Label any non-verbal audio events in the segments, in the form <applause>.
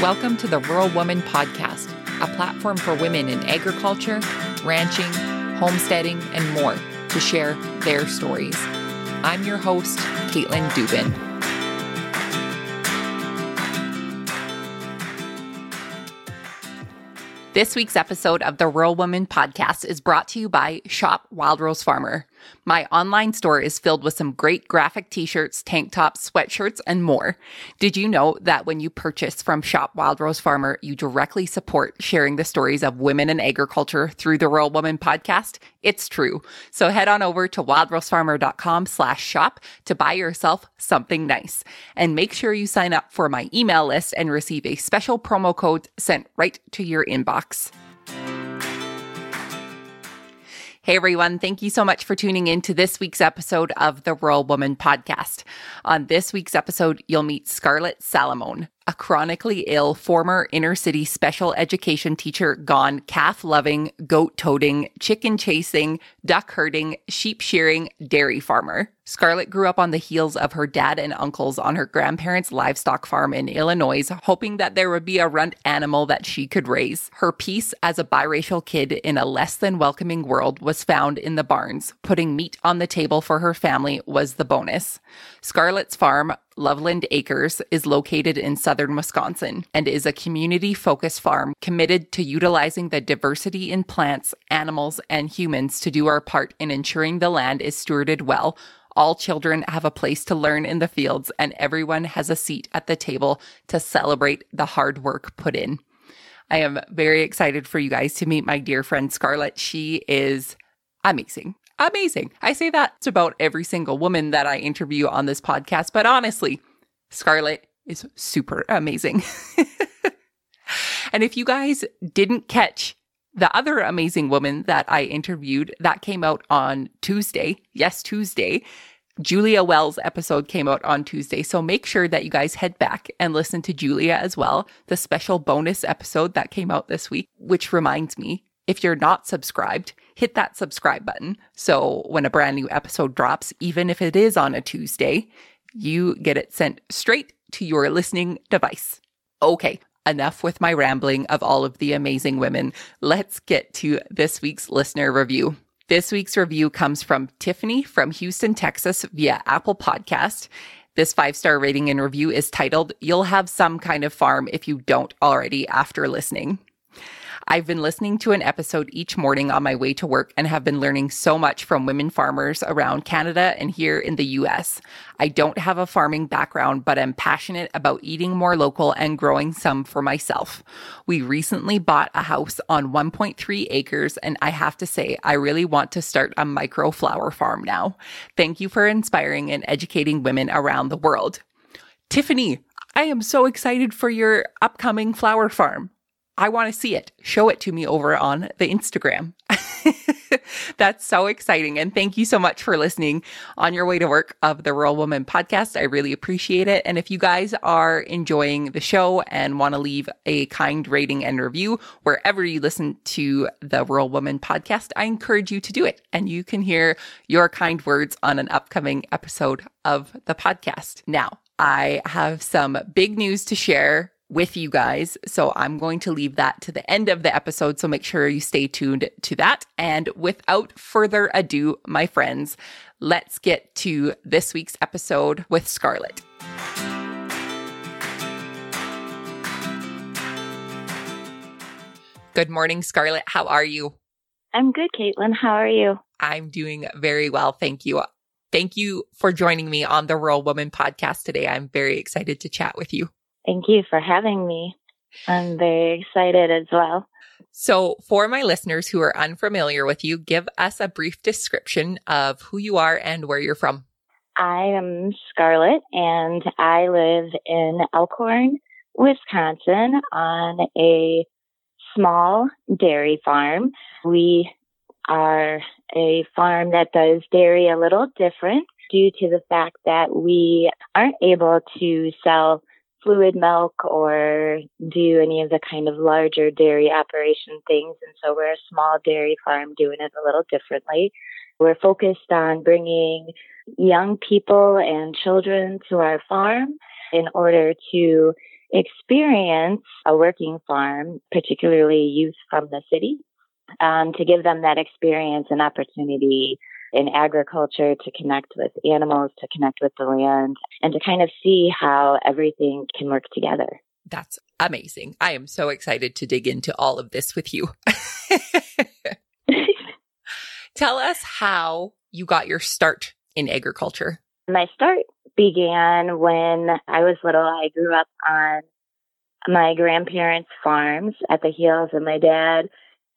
Welcome to the Rural Woman Podcast, a platform for women in agriculture, ranching, homesteading, and more to share their stories. I'm your host, Caitlin Dubin. This week's episode of the Rural Woman podcast is brought to you by Shop Wild Rose Farmer. My online store is filled with some great graphic t shirts, tank tops, sweatshirts, and more. Did you know that when you purchase from Shop Wild Rose Farmer, you directly support sharing the stories of women in agriculture through the Rural Woman podcast? It's true. So head on over to wildrosefarmer.com slash shop to buy yourself something nice. And make sure you sign up for my email list and receive a special promo code sent right to your inbox. Hey everyone, thank you so much for tuning in to this week's episode of the Rural Woman podcast. On this week's episode, you'll meet Scarlett Salamone, a chronically ill former inner city special education teacher gone calf loving, goat toting, chicken chasing, duck herding, sheep shearing, dairy farmer. Scarlett grew up on the heels of her dad and uncles on her grandparents' livestock farm in Illinois, hoping that there would be a runt animal that she could raise. Her peace as a biracial kid in a less than welcoming world was found in the barns. Putting meat on the table for her family was the bonus. Scarlett's farm, Loveland Acres, is located in southern Wisconsin and is a community focused farm committed to utilizing the diversity in plants, animals, and humans to do our part in ensuring the land is stewarded well all children have a place to learn in the fields, and everyone has a seat at the table to celebrate the hard work put in. I am very excited for you guys to meet my dear friend Scarlett. She is amazing. Amazing. I say that to about every single woman that I interview on this podcast, but honestly, Scarlett is super amazing. <laughs> and if you guys didn't catch the other amazing woman that I interviewed that came out on Tuesday, yes, Tuesday, Julia Wells episode came out on Tuesday. So make sure that you guys head back and listen to Julia as well, the special bonus episode that came out this week, which reminds me if you're not subscribed, hit that subscribe button. So when a brand new episode drops, even if it is on a Tuesday, you get it sent straight to your listening device. Okay, enough with my rambling of all of the amazing women. Let's get to this week's listener review. This week's review comes from Tiffany from Houston, Texas via Apple Podcast. This five star rating and review is titled, You'll Have Some Kind of Farm If You Don't Already After Listening. I've been listening to an episode each morning on my way to work and have been learning so much from women farmers around Canada and here in the US. I don't have a farming background, but I'm passionate about eating more local and growing some for myself. We recently bought a house on 1.3 acres, and I have to say, I really want to start a micro flower farm now. Thank you for inspiring and educating women around the world. Tiffany, I am so excited for your upcoming flower farm. I want to see it. Show it to me over on the Instagram. <laughs> That's so exciting. And thank you so much for listening on your way to work of the Rural Woman podcast. I really appreciate it. And if you guys are enjoying the show and want to leave a kind rating and review wherever you listen to the Rural Woman podcast, I encourage you to do it. And you can hear your kind words on an upcoming episode of the podcast. Now, I have some big news to share with you guys. So I'm going to leave that to the end of the episode. So make sure you stay tuned to that. And without further ado, my friends, let's get to this week's episode with Scarlett. Good morning, Scarlett. How are you? I'm good, Caitlin. How are you? I'm doing very well. Thank you. Thank you for joining me on the Rural Woman podcast today. I'm very excited to chat with you. Thank you for having me. I'm very excited as well. So, for my listeners who are unfamiliar with you, give us a brief description of who you are and where you're from. I am Scarlett, and I live in Elkhorn, Wisconsin, on a small dairy farm. We are a farm that does dairy a little different due to the fact that we aren't able to sell fluid milk or do any of the kind of larger dairy operation things. And so we're a small dairy farm doing it a little differently. We're focused on bringing young people and children to our farm in order to experience a working farm, particularly youth from the city, um, to give them that experience and opportunity in agriculture to connect with animals, to connect with the land, and to kind of see how everything can work together. That's amazing. I am so excited to dig into all of this with you. <laughs> <laughs> Tell us how you got your start in agriculture. My start began when I was little. I grew up on my grandparents' farms at the heels of my dad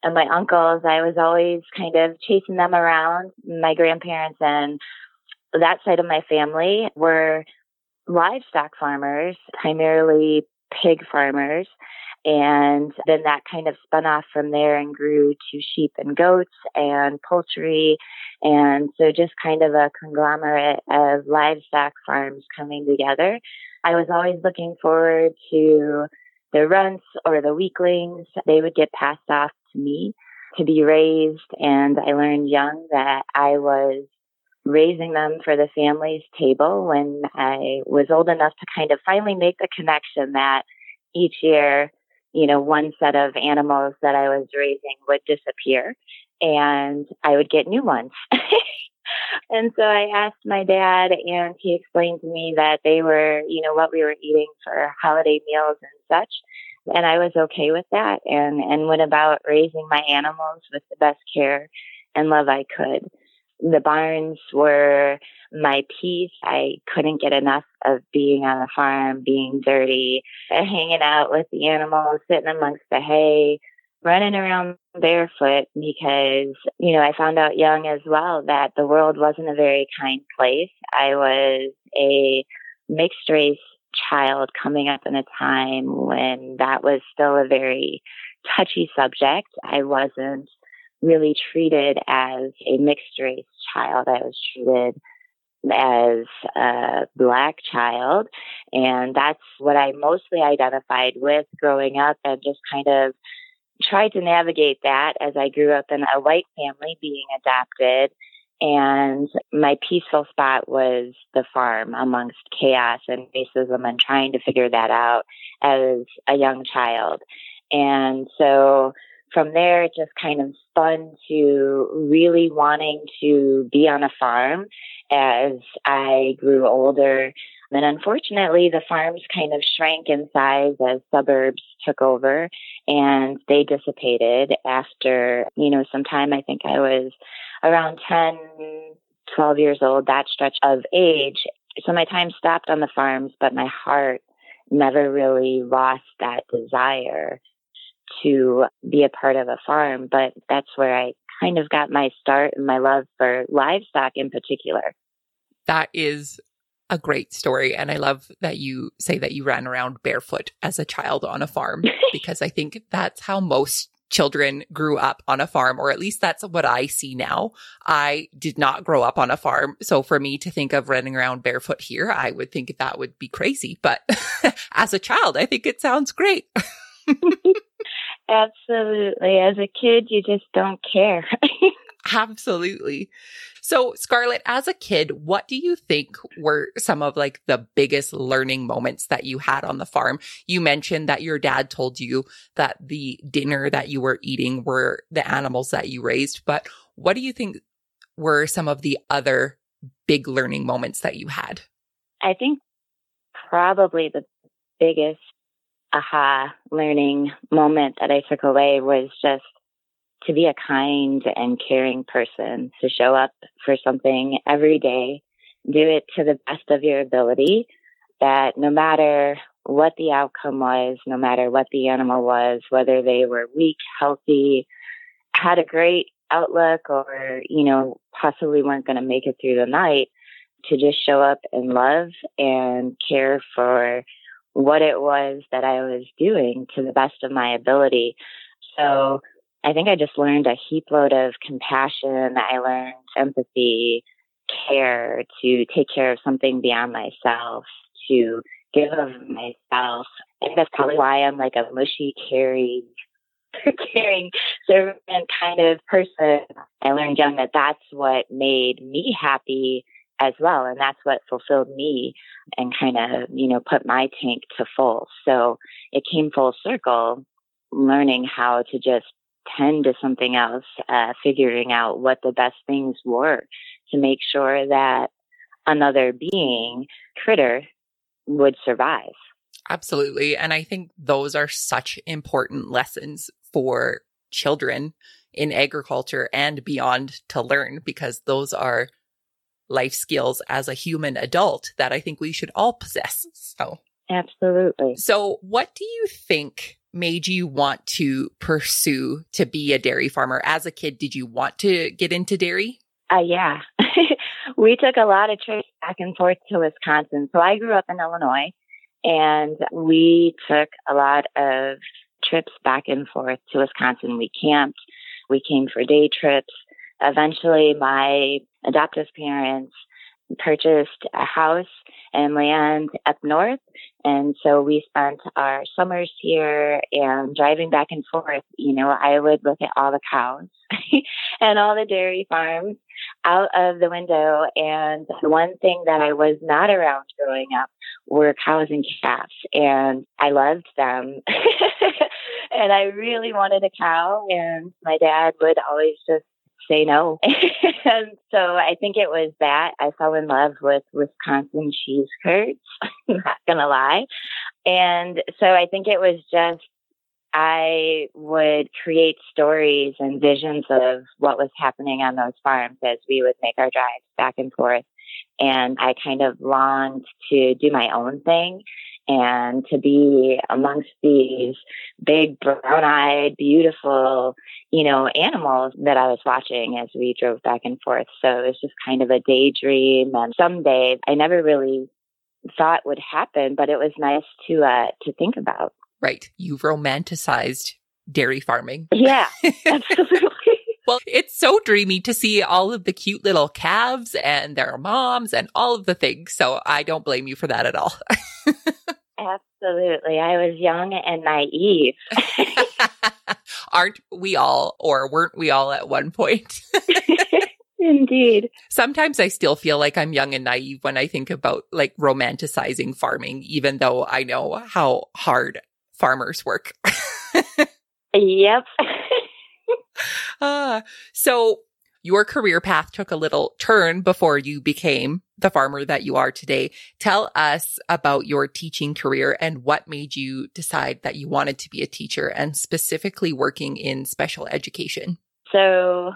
and my uncles. I was always kind of chasing them around. My grandparents and that side of my family were livestock farmers, primarily pig farmers. And then that kind of spun off from there and grew to sheep and goats and poultry. And so just kind of a conglomerate of livestock farms coming together. I was always looking forward to the runts or the weaklings. They would get passed off me to be raised. And I learned young that I was raising them for the family's table when I was old enough to kind of finally make the connection that each year, you know, one set of animals that I was raising would disappear and I would get new ones. <laughs> and so I asked my dad and he explained to me that they were, you know, what we were eating for holiday meals and such. And I was okay with that and, and went about raising my animals with the best care and love I could. The barns were my peace. I couldn't get enough of being on the farm, being dirty, uh, hanging out with the animals, sitting amongst the hay, running around barefoot because, you know, I found out young as well that the world wasn't a very kind place. I was a mixed race child coming up in a time when that was still a very touchy subject. I wasn't really treated as a mixed race child. I was treated as a black child. And that's what I mostly identified with growing up and just kind of tried to navigate that as I grew up in a white family being adopted. And my peaceful spot was the farm amongst chaos and racism and trying to figure that out as a young child. And so from there, it just kind of spun to really wanting to be on a farm as I grew older. And unfortunately, the farms kind of shrank in size as suburbs took over and they dissipated after, you know, some time. I think I was around 10, 12 years old, that stretch of age. So my time stopped on the farms, but my heart never really lost that desire to be a part of a farm, but that's where I kind of got my start and my love for livestock in particular. That is a great story. And I love that you say that you ran around barefoot as a child on a farm, <laughs> because I think that's how most children grew up on a farm, or at least that's what I see now. I did not grow up on a farm. So for me to think of running around barefoot here, I would think that would be crazy. But <laughs> as a child, I think it sounds great. <laughs> Absolutely. As a kid, you just don't care. <laughs> Absolutely. So, Scarlett, as a kid, what do you think were some of like the biggest learning moments that you had on the farm? You mentioned that your dad told you that the dinner that you were eating were the animals that you raised, but what do you think were some of the other big learning moments that you had? I think probably the biggest aha learning moment that I took away was just to be a kind and caring person, to show up for something every day, do it to the best of your ability, that no matter what the outcome was, no matter what the animal was, whether they were weak, healthy, had a great outlook, or, you know, possibly weren't going to make it through the night, to just show up and love and care for what it was that I was doing to the best of my ability. So I think I just learned a heap load of compassion. I learned empathy, care to take care of something beyond myself, to give of myself. I think that's probably why I'm like a mushy, caring, <laughs> caring servant kind of person. I learned young that that's what made me happy as well. And that's what fulfilled me and kind of, you know, put my tank to full. So it came full circle learning how to just tend to something else, uh, figuring out what the best things were to make sure that another being, critter, would survive. Absolutely. And I think those are such important lessons for children in agriculture and beyond to learn because those are life skills as a human adult that I think we should all possess. So, absolutely. So, what do you think made you want to pursue to be a dairy farmer? As a kid, did you want to get into dairy? Uh, yeah. <laughs> we took a lot of trips back and forth to Wisconsin. So I grew up in Illinois and we took a lot of trips back and forth to Wisconsin. We camped, we came for day trips. Eventually, my adoptive parents purchased a house and land up north. And so we spent our summers here and driving back and forth. You know, I would look at all the cows <laughs> and all the dairy farms out of the window. And the one thing that I was not around growing up were cows and calves. And I loved them. <laughs> and I really wanted a cow. And my dad would always just say no. <laughs> and so I think it was that I fell in love with Wisconsin cheese curds. <laughs> not gonna lie. And so I think it was just I would create stories and visions of what was happening on those farms as we would make our drives back and forth. And I kind of longed to do my own thing and to be amongst these big brown eyed, beautiful, you know, animals that I was watching as we drove back and forth. So it was just kind of a daydream and someday I never really thought would happen, but it was nice to uh to think about. Right. You've romanticized dairy farming. Yeah, <laughs> absolutely. well, it's so dreamy to see all of the cute little calves and their moms and all of the things. So I don't blame you for that at all. <laughs> Absolutely. I was young and naive. <laughs> <laughs> Aren't we all, or weren't we all at one point? <laughs> Indeed. Sometimes I still feel like I'm young and naive when I think about like romanticizing farming, even though I know how hard farmers work. yep. uh, so your career path took a little turn before you became the farmer that you are today. Tell us about your teaching career and what made you decide that you wanted to be a teacher and specifically working in special education. So,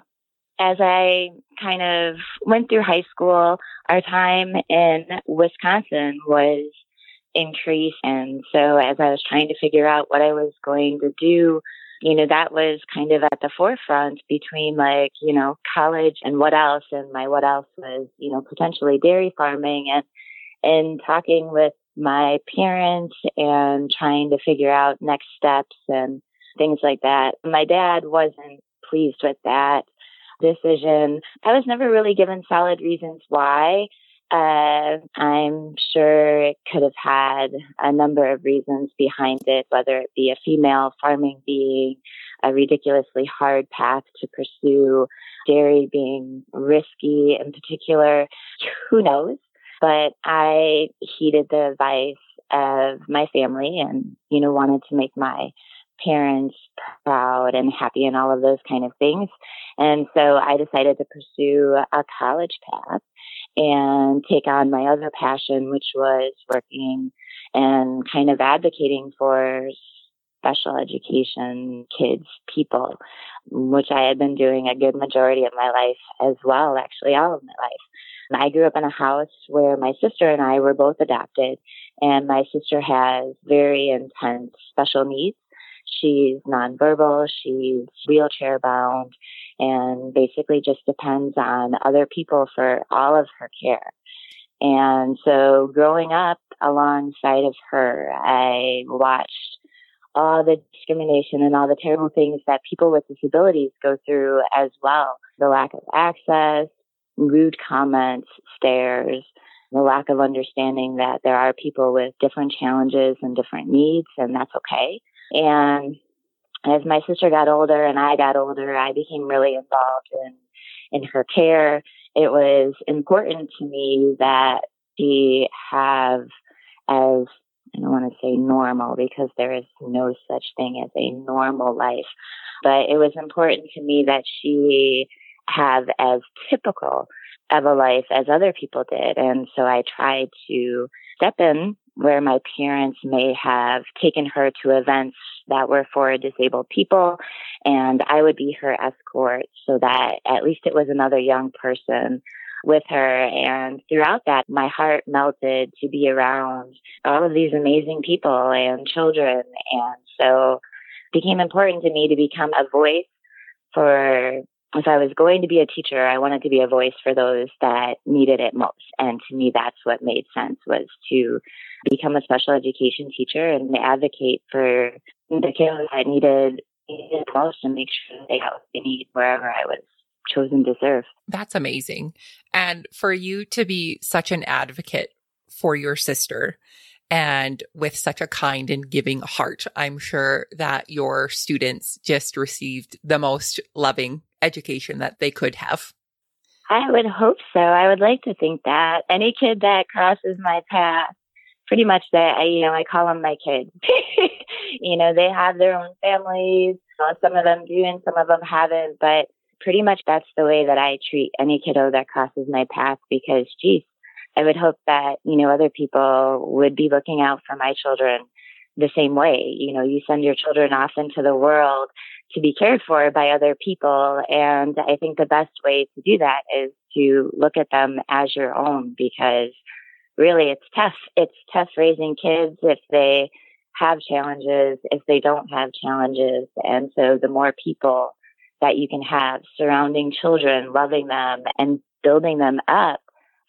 as I kind of went through high school, our time in Wisconsin was increased. And so, as I was trying to figure out what I was going to do you know, that was kind of at the forefront between like, you know, college and what else. And my what else was, you know, potentially dairy farming and, and talking with my parents and trying to figure out next steps and things like that. My dad wasn't pleased with that decision. I was never really given solid reasons why. Uh, I'm sure it could have had a number of reasons behind it, whether it be a female farming being a ridiculously hard path to pursue, dairy being risky in particular. Who knows? But I heeded the advice of my family and, you know, wanted to make my parents proud and happy and all of those kind of things. And so I decided to pursue a college path and take on my other passion, which was working and kind of advocating for special education kids, people, which I had been doing a good majority of my life as well, actually, all of my life. I grew up in a house where my sister and I were both adopted, and my sister has very intense special needs. She's nonverbal, she's wheelchair bound, and basically just depends on other people for all of her care. And so growing up alongside of her, I watched all the discrimination and all the terrible things that people with disabilities go through as well. The lack of access, rude comments, stares, the lack of understanding that there are people with different challenges and different needs, and that's okay. And as my sister got older and I got older, I became really involved in in her care it was important to me that she have as I don't want to say normal because there is no such thing as a normal life, but it was important to me that she have as typical of a life as other people did. And so I tried to step in where my parents may have taken her to events that were for disabled people and I would be her escort so that at least it was another young person with her. And throughout that, my heart melted to be around all of these amazing people and children. And so it became important to me to become a voice for if I was going to be a teacher, I wanted to be a voice for those that needed it most. And to me, that's what made sense was to become a special education teacher and advocate for the kids that needed, needed most and make sure they got what they need wherever I was chosen to serve. That's amazing. And for you to be such an advocate for your sister and with such a kind and giving heart, I'm sure that your students just received the most loving education that they could have. I would hope so. I would like to think that any kid that crosses my path, pretty much that I, you know, I call them my kids. <laughs> you know, they have their own families. Uh, some of them do and some of them haven't, but pretty much that's the way that I treat any kiddo that crosses my path because, geez, I would hope that, you know, other people would be looking out for my children the same way. You know, you send your children off into the world to be cared for by other people. And I think the best way to do that is to look at them as your own because really it's tough. It's tough raising kids if they have challenges, if they don't have challenges. And so the more people that you can have surrounding children, loving them and building them up,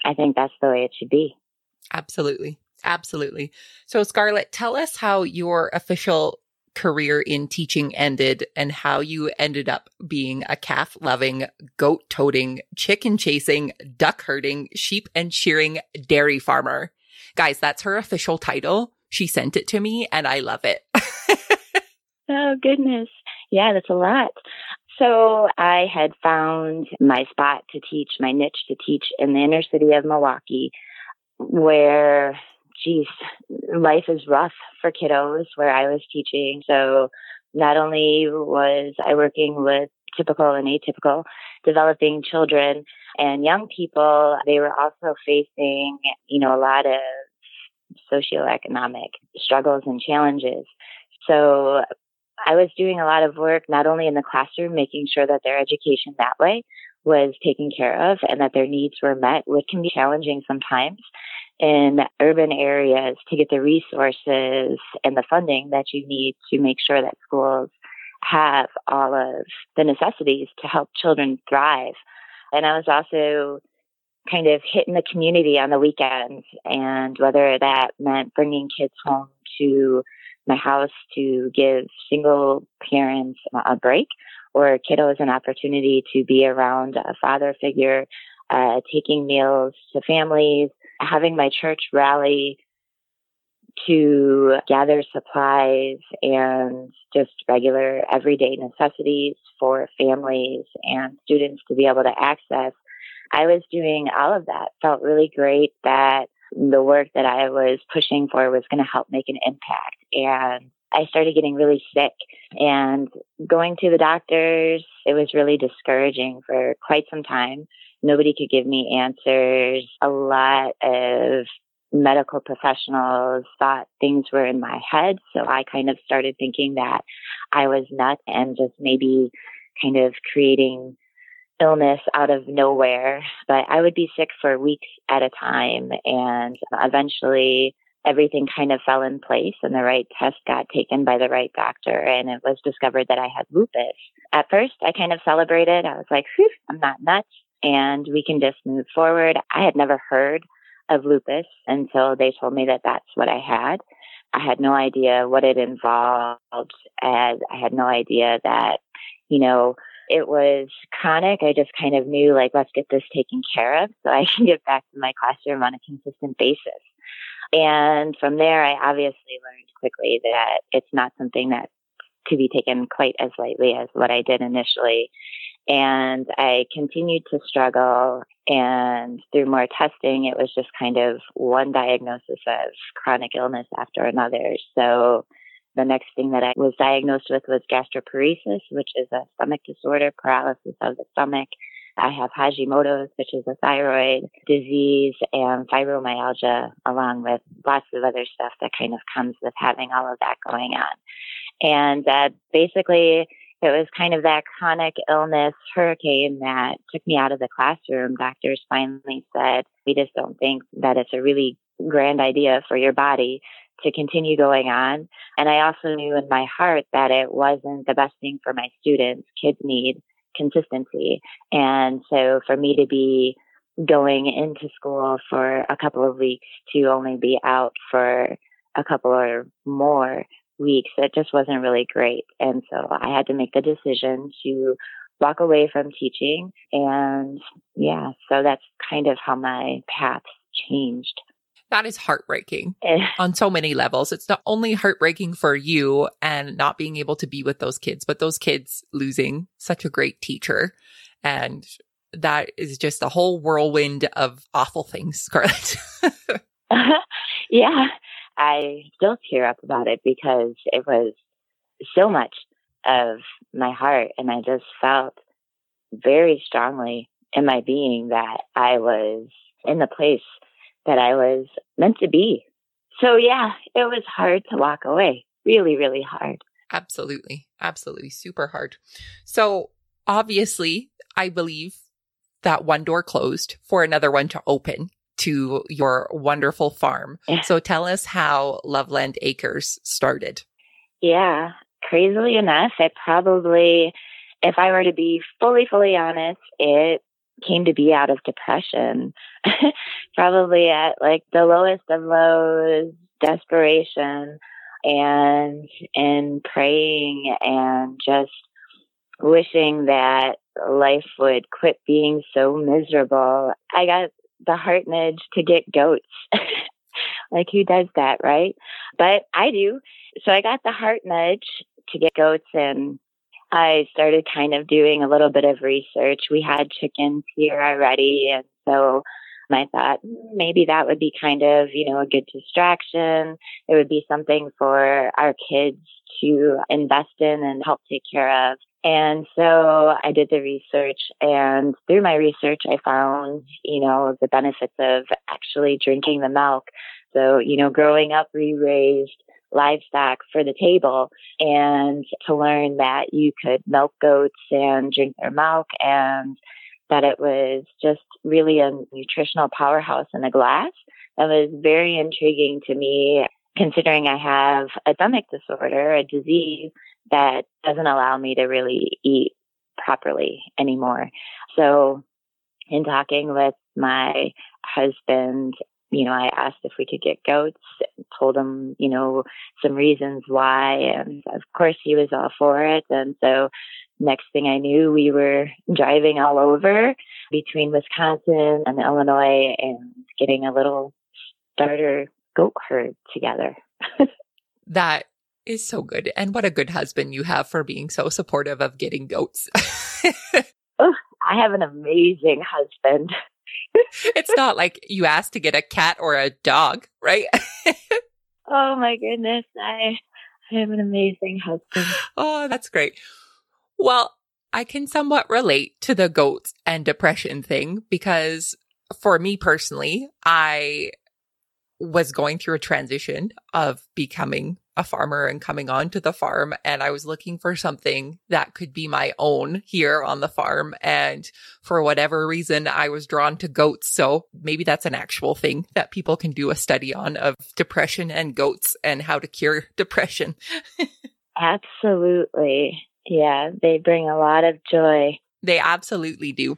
I think that's the way it should be. Absolutely. Absolutely. So, Scarlett, tell us how your official career in teaching ended and how you ended up being a calf loving, goat toting, chicken chasing, duck herding, sheep and shearing dairy farmer. Guys, that's her official title. She sent it to me and I love it. <laughs> oh, goodness. Yeah, that's a lot. So I had found my spot to teach, my niche to teach in the inner city of Milwaukee, where, geez, life is rough for kiddos where I was teaching. So not only was I working with typical and atypical developing children and young people, they were also facing, you know, a lot of socioeconomic struggles and challenges. So I was doing a lot of work, not only in the classroom, making sure that their education that way was taken care of and that their needs were met, which can be challenging sometimes in urban areas to get the resources and the funding that you need to make sure that schools have all of the necessities to help children thrive. And I was also kind of hitting the community on the weekends and whether that meant bringing kids home to my house to give single parents a break or kiddos an opportunity to be around a father figure, uh, taking meals to families, having my church rally to gather supplies and just regular everyday necessities for families and students to be able to access. I was doing all of that. Felt really great that the work that I was pushing for was going to help make an impact. And I started getting really sick and going to the doctors. It was really discouraging for quite some time. Nobody could give me answers. A lot of medical professionals thought things were in my head. So I kind of started thinking that I was nuts and just maybe kind of creating illness out of nowhere, but I would be sick for weeks at a time. And eventually everything kind of fell in place and the right test got taken by the right doctor and it was discovered that I had lupus. At first, I kind of celebrated. I was like, I'm not nuts and we can just move forward. I had never heard of lupus until they told me that that's what I had. I had no idea what it involved and I had no idea that, you know, it was chronic. I just kind of knew like, let's get this taken care of so I <laughs> can get back to my classroom on a consistent basis. And from there, I obviously learned quickly that it's not something that to be taken quite as lightly as what I did initially. And I continued to struggle. And through more testing, it was just kind of one diagnosis of chronic illness after another. So the next thing that I was diagnosed with was gastroparesis, which is a stomach disorder, paralysis of the stomach. I have Hashimoto's, which is a thyroid disease, and fibromyalgia, along with lots of other stuff that kind of comes with having all of that going on. And uh, basically, it was kind of that chronic illness hurricane that took me out of the classroom. Doctors finally said, we just don't think that it's a really grand idea for your body to continue going on. And I also knew in my heart that it wasn't the best thing for my students. Kids need consistency. And so for me to be going into school for a couple of weeks to only be out for a couple or more weeks, it just wasn't really great. And so I had to make the decision to walk away from teaching. And yeah, so that's kind of how my path changed. That is heartbreaking <laughs> eh. on so many levels. It's not only heartbreaking for you and not being able to be with those kids, but those kids losing such a great teacher. And that is just a whole whirlwind of awful things, <laughs> Scarlett. <laughs> yeah, I still tear up about it because it was so much of my heart. And I just felt very strongly in my being that I was in the place that I was meant to be. So yeah, it was hard to walk away. Really, really hard. Absolutely. Absolutely. Super hard. So obviously, I believe that one door closed for another one to open to your wonderful farm. Yeah. So tell us how Loveland Acres started. Yeah. Crazily enough, it probably, if I were to be fully, fully honest, it came to be out of depression, <laughs> probably at like the lowest of lows, desperation, and and praying and just wishing that life would quit being so miserable. I got the heart nudge to get goats. <laughs> like who does that, right? But I do. So I got the heart nudge to get goats and I started kind of doing a little bit of research. We had chickens here already. And so I thought hmm, maybe that would be kind of, you know, a good distraction. It would be something for our kids to invest in and help take care of. And so I did the research and through my research, I found, you know, the benefits of actually drinking the milk. So, you know, growing up, we raised livestock for the table and to learn that you could milk goats and drink their milk and that it was just really a nutritional powerhouse in a glass. That was very intriguing to me considering I have a stomach disorder, a disease that doesn't allow me to really eat properly anymore. So in talking with my husband you know, I asked if we could get goats, told him, you know, some reasons why. And of course, he was all for it. And so, next thing I knew, we were driving all over between Wisconsin and Illinois and getting a little starter goat herd together. <laughs> that is so good. And what a good husband you have for being so supportive of getting goats. <laughs> oh, I have an amazing husband <laughs> it's not like you asked to get a cat or a dog, right? <laughs> oh my goodness. I, I have an amazing husband. Oh, that's great. Well, I can somewhat relate to the goats and depression thing because for me personally, I was going through a transition of becoming a farmer and coming onto the farm and I was looking for something that could be my own here on the farm. And for whatever reason, I was drawn to goats. So maybe that's an actual thing that people can do a study on of depression and goats and how to cure <laughs> depression. Absolutely. Yeah, they bring a lot of joy. They absolutely do.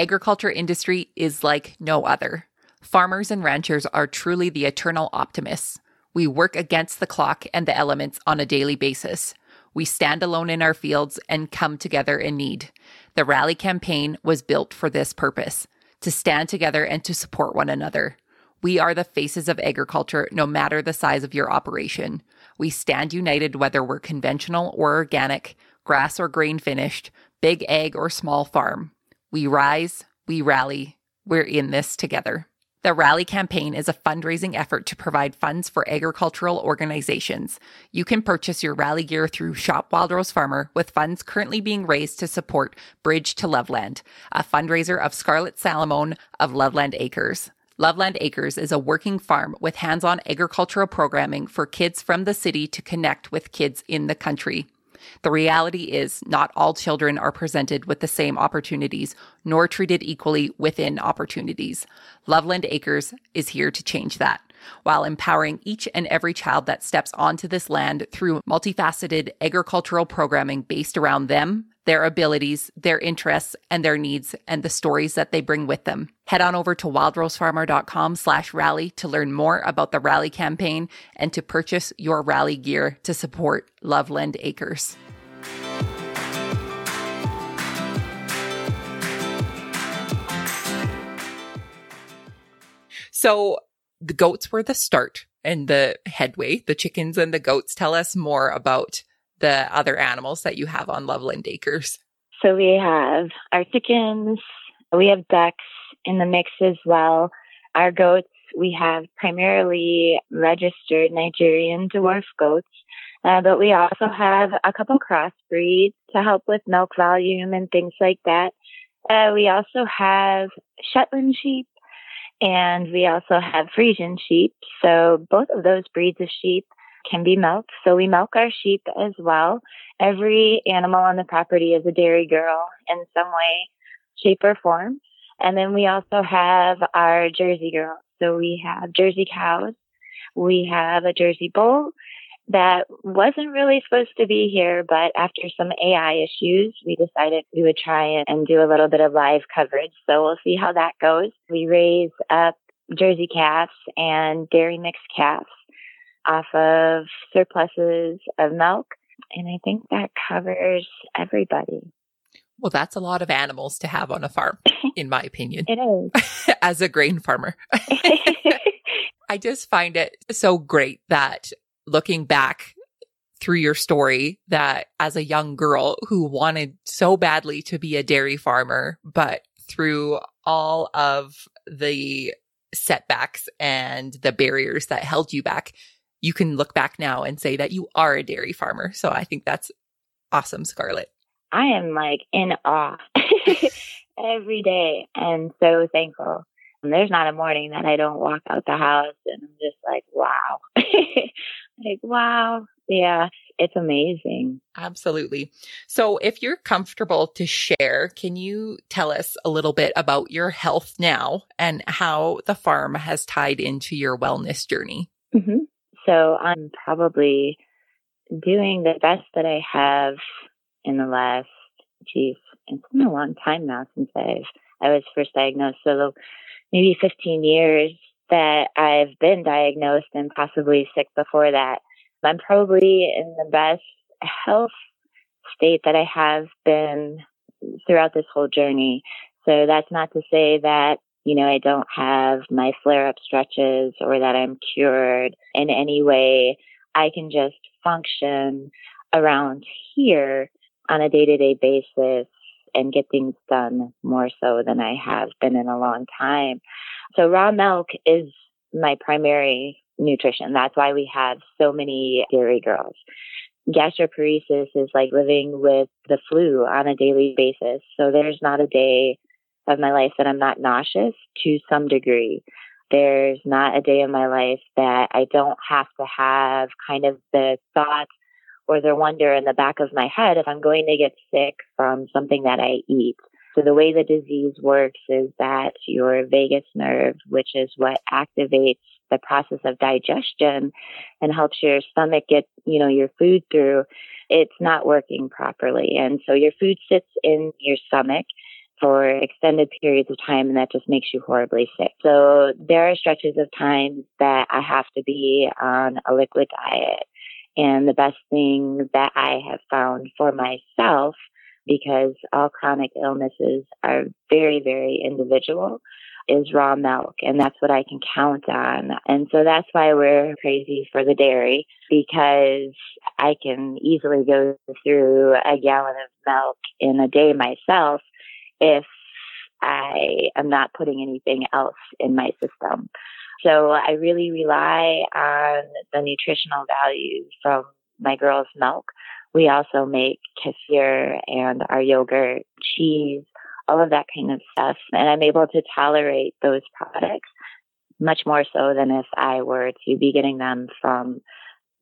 Agriculture industry is like no other. Farmers and ranchers are truly the eternal optimists. We work against the clock and the elements on a daily basis. We stand alone in our fields and come together in need. The rally campaign was built for this purpose to stand together and to support one another. We are the faces of agriculture, no matter the size of your operation. We stand united whether we're conventional or organic, grass or grain finished, big ag or small farm. We rise, we rally, we're in this together. The Rally campaign is a fundraising effort to provide funds for agricultural organizations. You can purchase your rally gear through Shop Wild Rose Farmer, with funds currently being raised to support Bridge to Loveland, a fundraiser of Scarlett Salamone of Loveland Acres. Loveland Acres is a working farm with hands on agricultural programming for kids from the city to connect with kids in the country. The reality is, not all children are presented with the same opportunities, nor treated equally within opportunities. Loveland Acres is here to change that while empowering each and every child that steps onto this land through multifaceted agricultural programming based around them, their abilities, their interests, and their needs, and the stories that they bring with them. Head on over to wildrosefarmer.com slash rally to learn more about the rally campaign and to purchase your rally gear to support Loveland Acres. So the goats were the start and the headway. The chickens and the goats tell us more about the other animals that you have on Loveland Acres. So we have our chickens, we have ducks in the mix as well. Our goats, we have primarily registered Nigerian dwarf goats, uh, but we also have a couple crossbreeds to help with milk volume and things like that. Uh, we also have Shetland sheep and we also have Frisian sheep. So both of those breeds of sheep can be milked. So we milk our sheep as well. Every animal on the property is a dairy girl in some way, shape, or form. And then we also have our Jersey girls. So we have Jersey cows. We have a Jersey bull that wasn't really supposed to be here, but after some AI issues, we decided we would try and do a little bit of live coverage. So we'll see how that goes. We raise up Jersey calves and dairy mixed calves off of surpluses of milk. And I think that covers everybody. Well, that's a lot of animals to have on a farm, <laughs> in my opinion. it is. <laughs> As a grain farmer. <laughs> I just find it so great that looking back through your story that as a young girl who wanted so badly to be a dairy farmer, but through all of the setbacks and the barriers that held you back, you can look back now and say that you are a dairy farmer. So I think that's awesome, Scarlett. I am like in awe <laughs> every day and so thankful. And there's not a morning that I don't walk out the house and I'm just like, wow. <laughs> like, wow. Yeah, it's amazing. Absolutely. So, if you're comfortable to share, can you tell us a little bit about your health now and how the farm has tied into your wellness journey? Mm-hmm. So, I'm probably doing the best that I have in the last, geez, it's been a long time now since I've I was first diagnosed. So maybe 15 years that I've been diagnosed and possibly sick before that. I'm probably in the best health state that I have been throughout this whole journey. So that's not to say that, you know, I don't have my flare up stretches or that I'm cured in any way. I can just function around here on a day to day basis and get things done more so than I have been in a long time. So raw milk is my primary nutrition. That's why we have so many dairy girls. Gastroparesis is like living with the flu on a daily basis. So there's not a day of my life that I'm not nauseous to some degree. There's not a day of my life that I don't have to have kind of the thought or the wonder in the back of my head if I'm going to get sick from something that I eat. So the way the disease works is that your vagus nerve, which is what activates the process of digestion and helps your stomach get, you know, your food through, it's not working properly. And so your food sits in your stomach for extended periods of time and that just makes you horribly sick. So there are stretches of time that I have to be on a liquid diet and the best thing that I have found for myself, because all chronic illnesses are very, very individual, is raw milk and that's what I can count on. And so that's why we're crazy for the dairy because I can easily go through a gallon of milk in a day myself if I am not putting anything else in my system. So I really rely on the nutritional value from my girls' milk. We also make kefir and our yogurt, cheese, all of that kind of stuff. And I'm able to tolerate those products much more so than if I were to be getting them from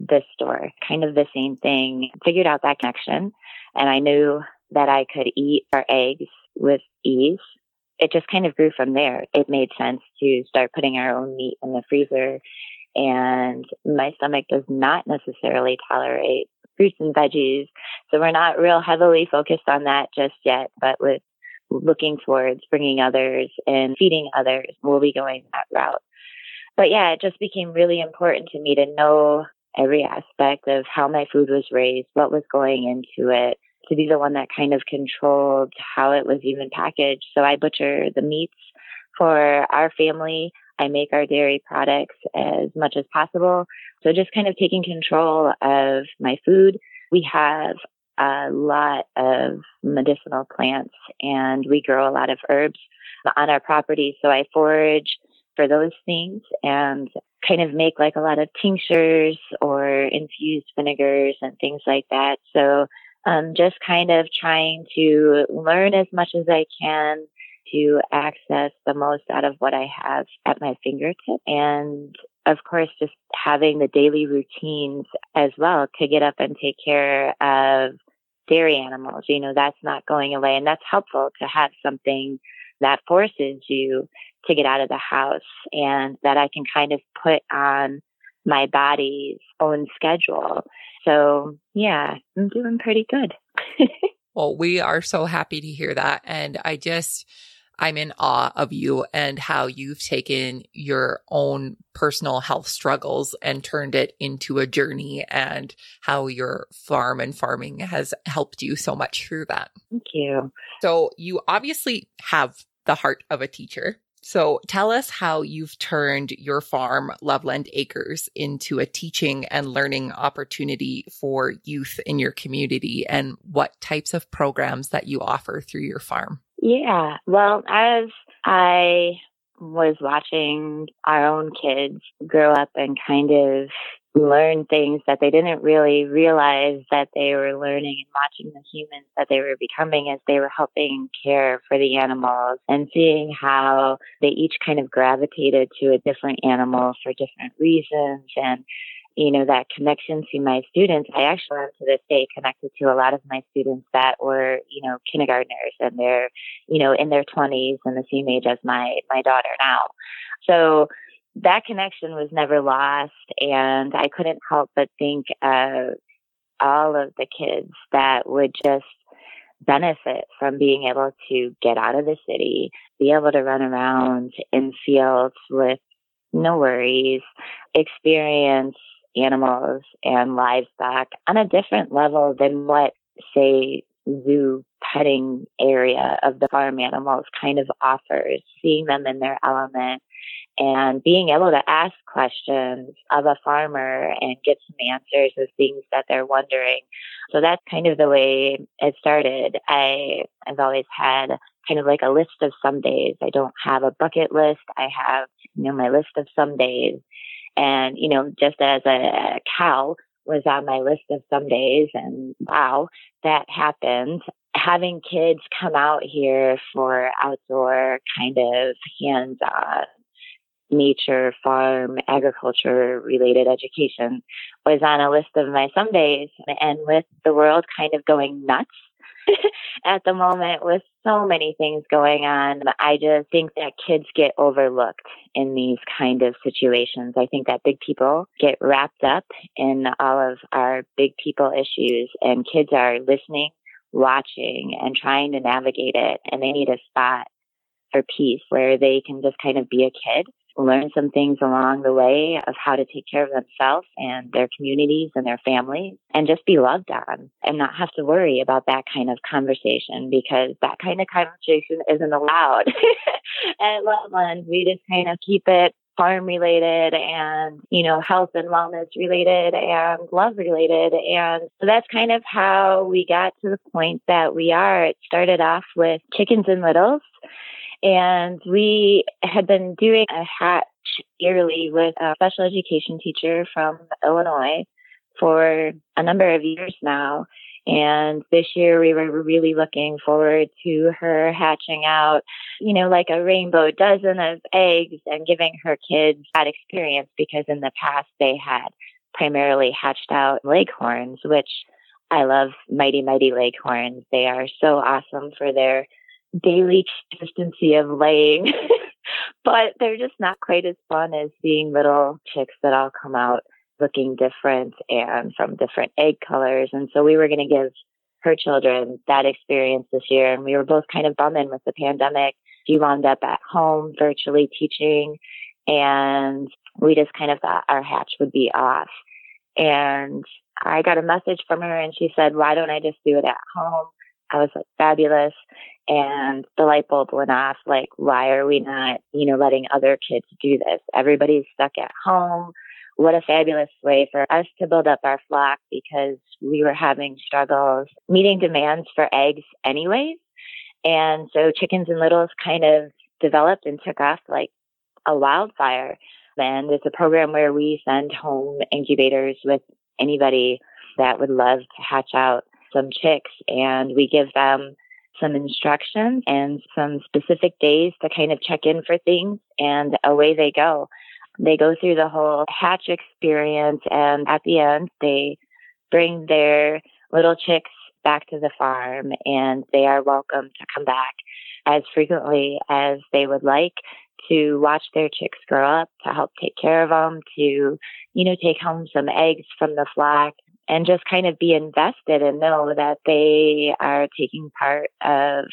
this store. Kind of the same thing. Figured out that connection and I knew that I could eat our eggs with ease. It just kind of grew from there. It made sense to start putting our own meat in the freezer and my stomach does not necessarily tolerate fruits and veggies. So we're not real heavily focused on that just yet, but with looking towards bringing others and feeding others, we'll be going that route. But yeah, it just became really important to me to know every aspect of how my food was raised, what was going into it, to be the one that kind of controlled how it was even packaged. So I butcher the meats for our family. I make our dairy products as much as possible. So just kind of taking control of my food. We have a lot of medicinal plants and we grow a lot of herbs on our property. So I forage for those things and kind of make like a lot of tinctures or infused vinegars and things like that. So um, just kind of trying to learn as much as I can to access the most out of what I have at my fingertips. And of course, just having the daily routines as well to get up and take care of dairy animals. You know, that's not going away. And that's helpful to have something that forces you to get out of the house and that I can kind of put on my body's own schedule. So, yeah, I'm doing pretty good. <laughs> well, we are so happy to hear that. And I just, I'm in awe of you and how you've taken your own personal health struggles and turned it into a journey and how your farm and farming has helped you so much through that. Thank you. So you obviously have the heart of a teacher. So tell us how you've turned your farm, Loveland Acres, into a teaching and learning opportunity for youth in your community and what types of programs that you offer through your farm. Yeah. Well, as I was watching our own kids grow up and kind of learn things that they didn't really realize that they were learning and watching the humans that they were becoming as they were helping care for the animals and seeing how they each kind of gravitated to a different animal for different reasons and you know, that connection to my students, I actually am to this day connected to a lot of my students that were, you know, kindergartners and they're, you know, in their 20s and the same age as my, my daughter now. So that connection was never lost. And I couldn't help but think of all of the kids that would just benefit from being able to get out of the city, be able to run around in fields with no worries, experience animals and livestock on a different level than what, say, zoo petting area of the farm animals kind of offers, seeing them in their element and being able to ask questions of a farmer and get some answers of things that they're wondering. So that's kind of the way it started. I've always had kind of like a list of some days. I don't have a bucket list. I have, you know, my list of some days. And, you know, just as a cow was on my list of some days, and wow, that happened. Having kids come out here for outdoor kind of hands on nature, farm, agriculture related education was on a list of my Sundays. And with the world kind of going nuts <laughs> at the moment with so many things going on. I just think that kids get overlooked in these kind of situations. I think that big people get wrapped up in all of our big people issues and kids are listening, watching and trying to navigate it and they need a spot for peace where they can just kind of be a kid learn some things along the way of how to take care of themselves and their communities and their families and just be loved on and not have to worry about that kind of conversation because that kind of conversation isn't allowed <laughs> at Loveland. We just kind of keep it farm related and, you know, health and wellness related and love related. And so that's kind of how we got to the point that we are. It started off with chickens and littles and we had been doing a hatch yearly with a special education teacher from Illinois for a number of years now. And this year we were really looking forward to her hatching out, you know, like a rainbow dozen of eggs and giving her kids that experience because in the past they had primarily hatched out leghorns, which I love mighty, mighty leghorns. They are so awesome for their daily consistency of laying, <laughs> but they're just not quite as fun as seeing little chicks that all come out looking different and from different egg colors. And so we were going to give her children that experience this year. And we were both kind of bumming with the pandemic. She wound up at home virtually teaching and we just kind of thought our hatch would be off. And I got a message from her and she said, why don't I just do it at home? I was like, fabulous. And the light bulb went off. Like, why are we not, you know, letting other kids do this? Everybody's stuck at home. What a fabulous way for us to build up our flock because we were having struggles meeting demands for eggs anyways. And so chickens and littles kind of developed and took off like a wildfire. And it's a program where we send home incubators with anybody that would love to hatch out some chicks and we give them some instructions and some specific days to kind of check in for things and away they go. They go through the whole hatch experience and at the end they bring their little chicks back to the farm and they are welcome to come back as frequently as they would like to watch their chicks grow up, to help take care of them, to, you know, take home some eggs from the flock and just kind of be invested and know that they are taking part of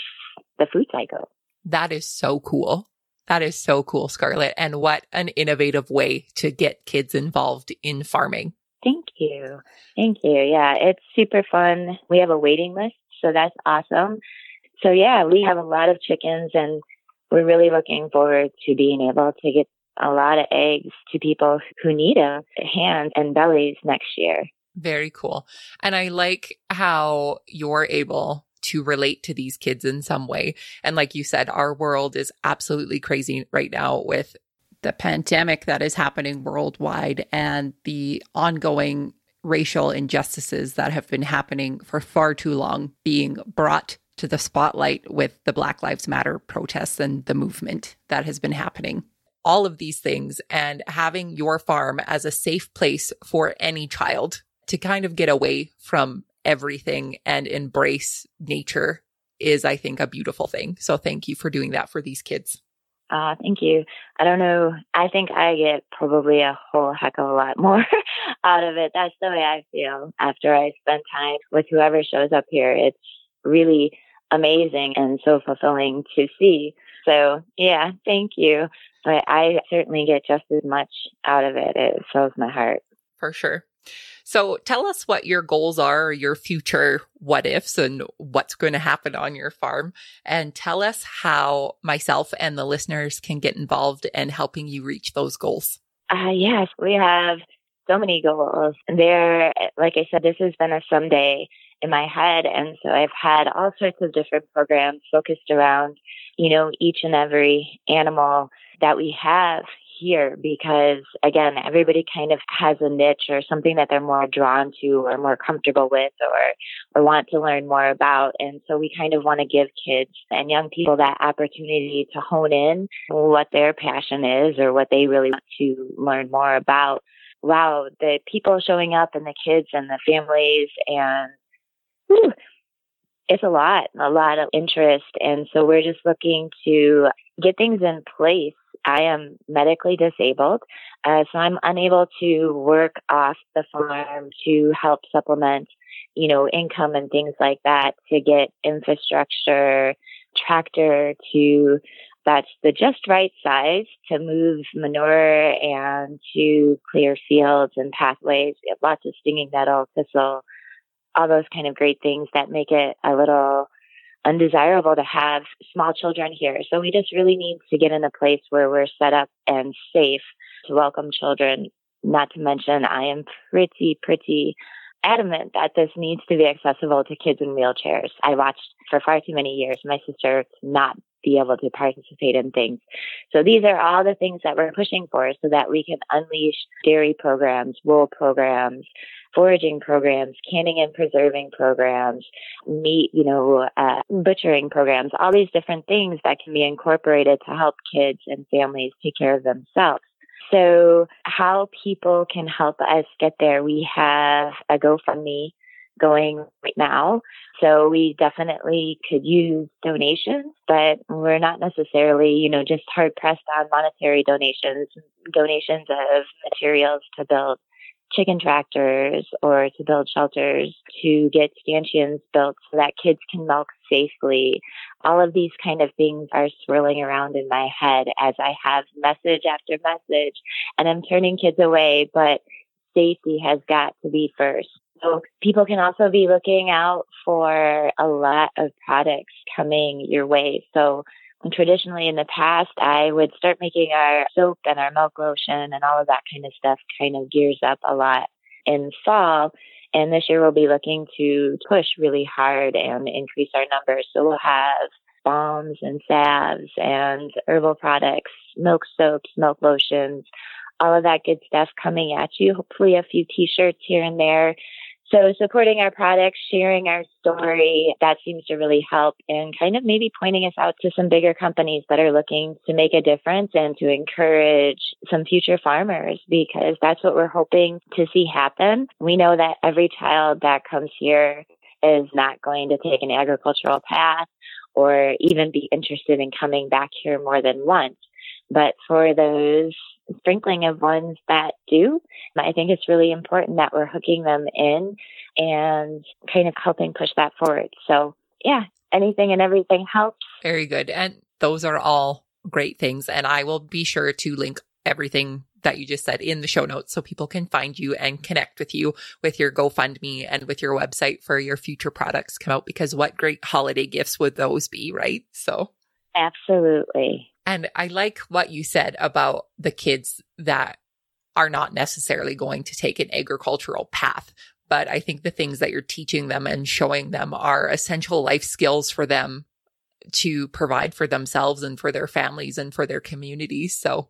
the food cycle. That is so cool. That is so cool, Scarlett. And what an innovative way to get kids involved in farming. Thank you. Thank you. Yeah, it's super fun. We have a waiting list, so that's awesome. So, yeah, we have a lot of chickens, and we're really looking forward to being able to get a lot of eggs to people who need them, hands and bellies next year. Very cool. And I like how you're able to relate to these kids in some way. And like you said, our world is absolutely crazy right now with the pandemic that is happening worldwide and the ongoing racial injustices that have been happening for far too long being brought to the spotlight with the Black Lives Matter protests and the movement that has been happening. All of these things and having your farm as a safe place for any child to kind of get away from everything and embrace nature is, I think, a beautiful thing. So thank you for doing that for these kids. Uh, thank you. I don't know. I think I get probably a whole heck of a lot more <laughs> out of it. That's the way I feel after I spend time with whoever shows up here. It's really amazing and so fulfilling to see. So, yeah, thank you. But I certainly get just as much out of it. It fills my heart. For sure. So tell us what your goals are, your future what ifs, and what's going to happen on your farm. And tell us how myself and the listeners can get involved in helping you reach those goals. Uh, yes, we have so many goals. There, like I said, this has been a someday in my head. And so I've had all sorts of different programs focused around, you know, each and every animal that we have here because again everybody kind of has a niche or something that they're more drawn to or more comfortable with or or want to learn more about and so we kind of want to give kids and young people that opportunity to hone in what their passion is or what they really want to learn more about wow the people showing up and the kids and the families and whew, it's a lot, a lot of interest. And so we're just looking to get things in place I am medically disabled, uh, so I'm unable to work off the farm to help supplement, you know, income and things like that to get infrastructure, tractor to that's the just right size to move manure and to clear fields and pathways. We have lots of stinging nettle, thistle, all those kind of great things that make it a little undesirable to have small children here. So we just really need to get in a place where we're set up and safe to welcome children. Not to mention, I am pretty, pretty adamant that this needs to be accessible to kids in wheelchairs. I watched for far too many years my sister not be able to participate in things. So these are all the things that we're pushing for so that we can unleash dairy programs, wool programs, foraging programs, canning and preserving programs, meat, you know, uh, butchering programs, all these different things that can be incorporated to help kids and families take care of themselves. So, how people can help us get there, we have a GoFundMe going right now. So we definitely could use donations, but we're not necessarily, you know, just hard pressed on monetary donations, donations of materials to build chicken tractors or to build shelters, to get stanchions built so that kids can milk safely. All of these kind of things are swirling around in my head as I have message after message and I'm turning kids away, but safety has got to be first. So people can also be looking out for a lot of products coming your way. So um, traditionally in the past, I would start making our soap and our milk lotion and all of that kind of stuff kind of gears up a lot in fall. And this year we'll be looking to push really hard and increase our numbers. So we'll have balms and salves and herbal products, milk soaps, milk lotions, all of that good stuff coming at you. Hopefully a few t-shirts here and there so supporting our products, sharing our story, that seems to really help and kind of maybe pointing us out to some bigger companies that are looking to make a difference and to encourage some future farmers because that's what we're hoping to see happen. We know that every child that comes here is not going to take an agricultural path or even be interested in coming back here more than once. But for those sprinkling of ones that do. I think it's really important that we're hooking them in and kind of helping push that forward. So, yeah, anything and everything helps. Very good. And those are all great things. And I will be sure to link everything that you just said in the show notes so people can find you and connect with you with your GoFundMe and with your website for your future products come out because what great holiday gifts would those be, right? So, absolutely. And I like what you said about the kids that are not necessarily going to take an agricultural path. But I think the things that you're teaching them and showing them are essential life skills for them to provide for themselves and for their families and for their communities. So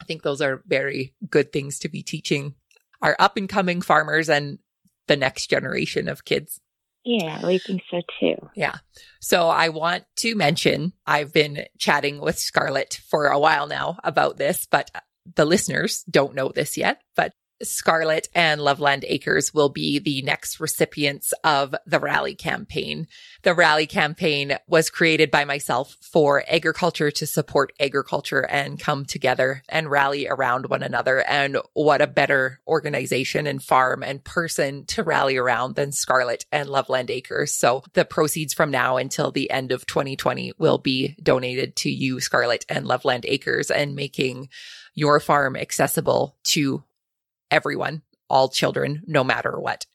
I think those are very good things to be teaching our up and coming farmers and the next generation of kids. Yeah, we think so too. Yeah. So I want to mention I've been chatting with Scarlett for a while now about this, but the listeners don't know this yet. But Scarlett and Loveland Acres will be the next recipients of the rally campaign. The rally campaign was created by myself for agriculture to support agriculture and come together and rally around one another. And what a better organization and farm and person to rally around than Scarlett and Loveland Acres. So the proceeds from now until the end of 2020 will be donated to you, Scarlett and Loveland Acres and making your farm accessible to everyone, all children, no matter what.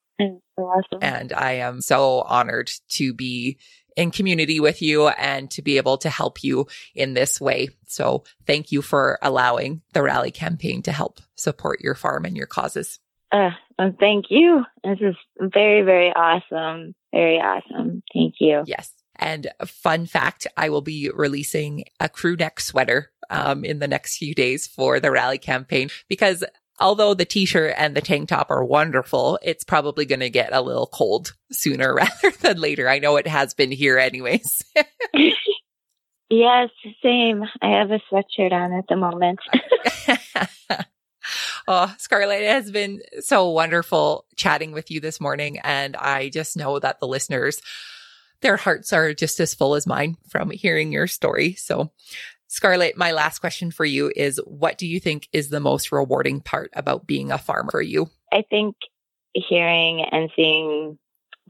Awesome. And I am so honored to be in community with you and to be able to help you in this way. So thank you for allowing the rally campaign to help support your farm and your causes. Uh, well, thank you. This is very, very awesome. Very awesome. Thank you. Yes. And fun fact, I will be releasing a crew neck sweater um, in the next few days for the rally campaign because although the t-shirt and the tank top are wonderful, it's probably going to get a little cold sooner <laughs> rather than later. I know it has been here anyways. <laughs> <laughs> yes, same. I have a sweatshirt on at the moment. oh, Scarlett, it has been so wonderful chatting with you this morning. And I just know that the listeners, their hearts are just as full as mine from hearing your story. So Scarlett, my last question for you is what do you think is the most rewarding part about being a farmer for you? I think hearing and seeing,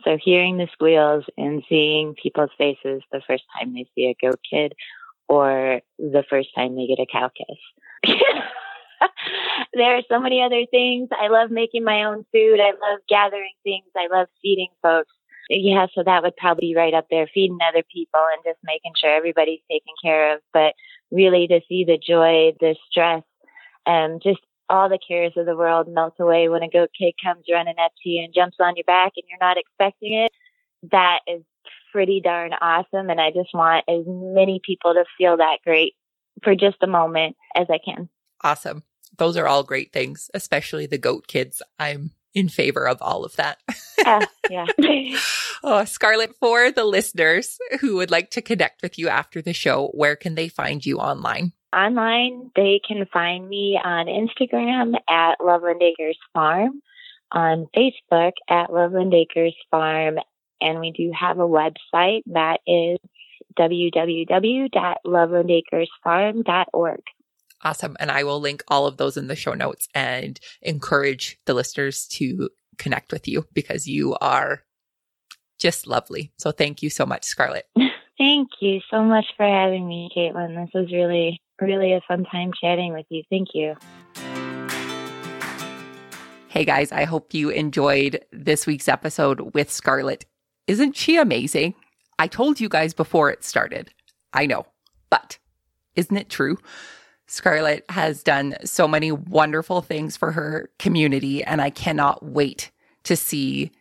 so hearing the squeals and seeing people's faces the first time they see a goat kid or the first time they get a cow kiss. <laughs> there are so many other things. I love making my own food. I love gathering things. I love feeding folks. Yeah, so that would probably be right up there, feeding other people and just making sure everybody's taken care of. But really to see the joy, the stress, and just all the cares of the world melt away when a goat kid comes running up to you and jumps on your back and you're not expecting it. That is pretty darn awesome. And I just want as many people to feel that great for just a moment as I can. Awesome. Those are all great things, especially the goat kids. I'm in favor of all of that. uh, <laughs> yeah. oh, Scarlett, for the listeners who would like to connect with you after the show, where can they find you online? Online, they can find me on Instagram at Loveland Acres Farm, on Facebook at Loveland Acres Farm, and we do have a website that is www.lovelandacresfarm.org. Awesome. And I will link all of those in the show notes and encourage the listeners to connect with you because you are just lovely. So thank you so much, Scarlett. <laughs> Thank you so much for having me, Caitlin. This was really, really a fun time chatting with you. Thank you. Hey guys, I hope you enjoyed this week's episode with Scarlett. Isn't she amazing? I told you guys before it started. I know, but isn't it true? Scarlett has done so many wonderful things for her community, and I cannot wait to see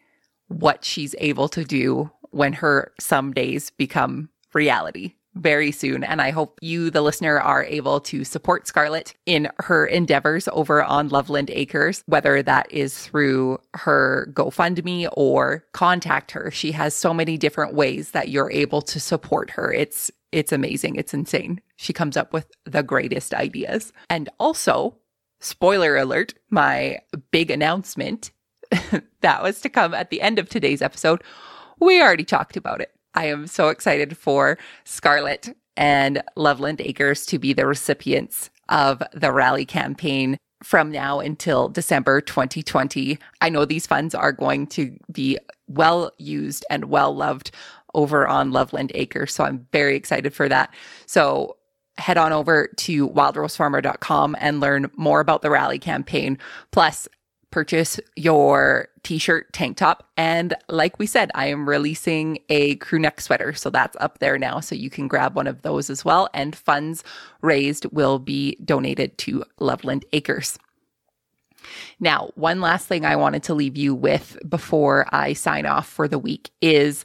what she's able to do when her some days become reality very soon. And I hope you, the listener, are able to support Scarlett in her endeavors over on Loveland Acres, whether that is through her GoFundMe or contact her. She has so many different ways that you're able to support her. It's it's amazing. It's insane. She comes up with the greatest ideas. And also, spoiler alert, my big announcement <laughs> that was to come at the end of today's episode. We already talked about it. I am so excited for Scarlett and Loveland Acres to be the recipients of the rally campaign from now until December 2020. I know these funds are going to be well used and well loved over on Loveland Acres. So I'm very excited for that. So head on over to wildrosefarmer.com and learn more about the rally campaign. Plus, purchase your t-shirt tank top. And like we said i am releasing a crew neck sweater. So that's up there now. So you can grab one of those as well. And funds raised will be donated to loveland acres. Now one last thing i wanted to leave you with before i sign off for the week is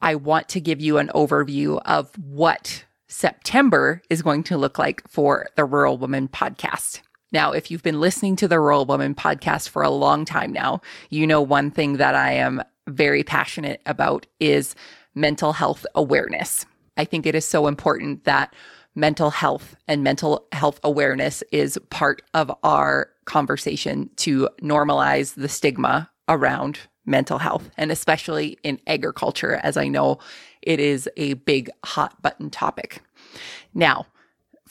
i want to give you an overview of what september is going to look like for the rural woman podcast now, if you've been listening to the Rural Woman podcast for a long time now, you know one thing that I am very passionate about is mental health awareness. I think it is so important that mental health and mental health awareness is part of our conversation to normalize the stigma around mental health and especially in agriculture, as I know it is a big hot button topic. Now,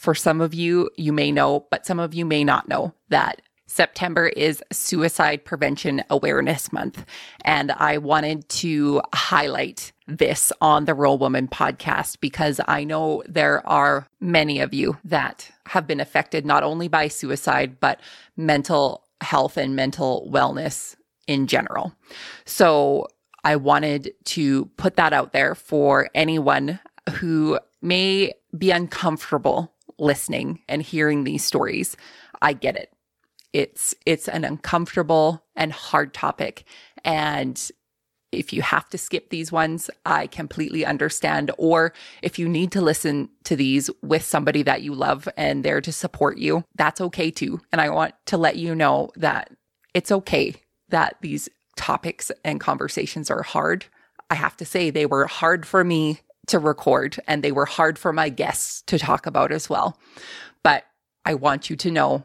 for some of you, you may know, but some of you may not know that September is Suicide Prevention Awareness Month. And I wanted to highlight this on the Rural Woman podcast because I know there are many of you that have been affected not only by suicide, but mental health and mental wellness in general. So I wanted to put that out there for anyone who may be uncomfortable listening and hearing these stories. I get it. It's it's an uncomfortable and hard topic and if you have to skip these ones, I completely understand. Or if you need to listen to these with somebody that you love and there to support you, that's okay too. And I want to let you know that it's okay that these topics and conversations are hard. I have to say, they were hard for me to record and they were hard for my guests to talk about as well. But I want you to know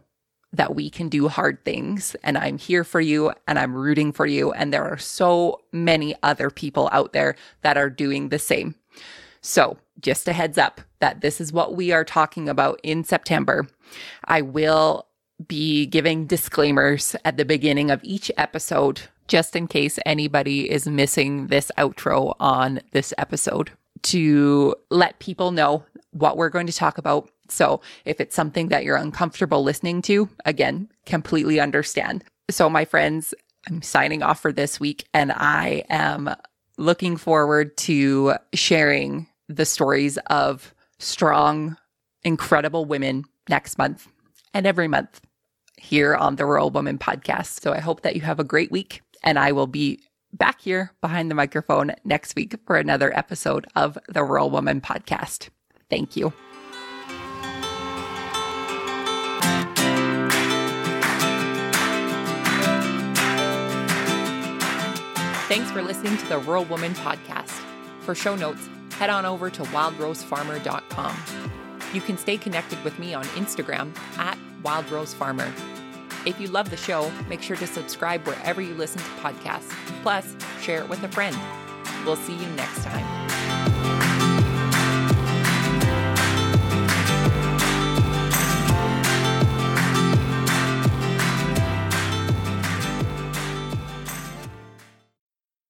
that we can do hard things and I'm here for you and I'm rooting for you. And there are so many other people out there that are doing the same. So, just a heads up that this is what we are talking about in September. I will be giving disclaimers at the beginning of each episode just in case anybody is missing this outro on this episode to let people know what we're going to talk about. So if it's something that you're uncomfortable listening to, again, completely understand. So, my friends, I'm signing off for this week and I am looking forward to sharing the stories of strong, incredible women next month and every month here on the Rural Woman podcast. So I hope that you have a great week and I will be back here behind the microphone next week for another episode of the Rural Woman podcast. Thank you. Thanks for listening to the Rural Woman podcast. For show notes, head on over to wildrosefarmer.com. You can stay connected with me on Instagram at wildrosefarmer. If you love the show, make sure to subscribe wherever you listen to podcasts. Plus, share it with a friend. We'll see you next time.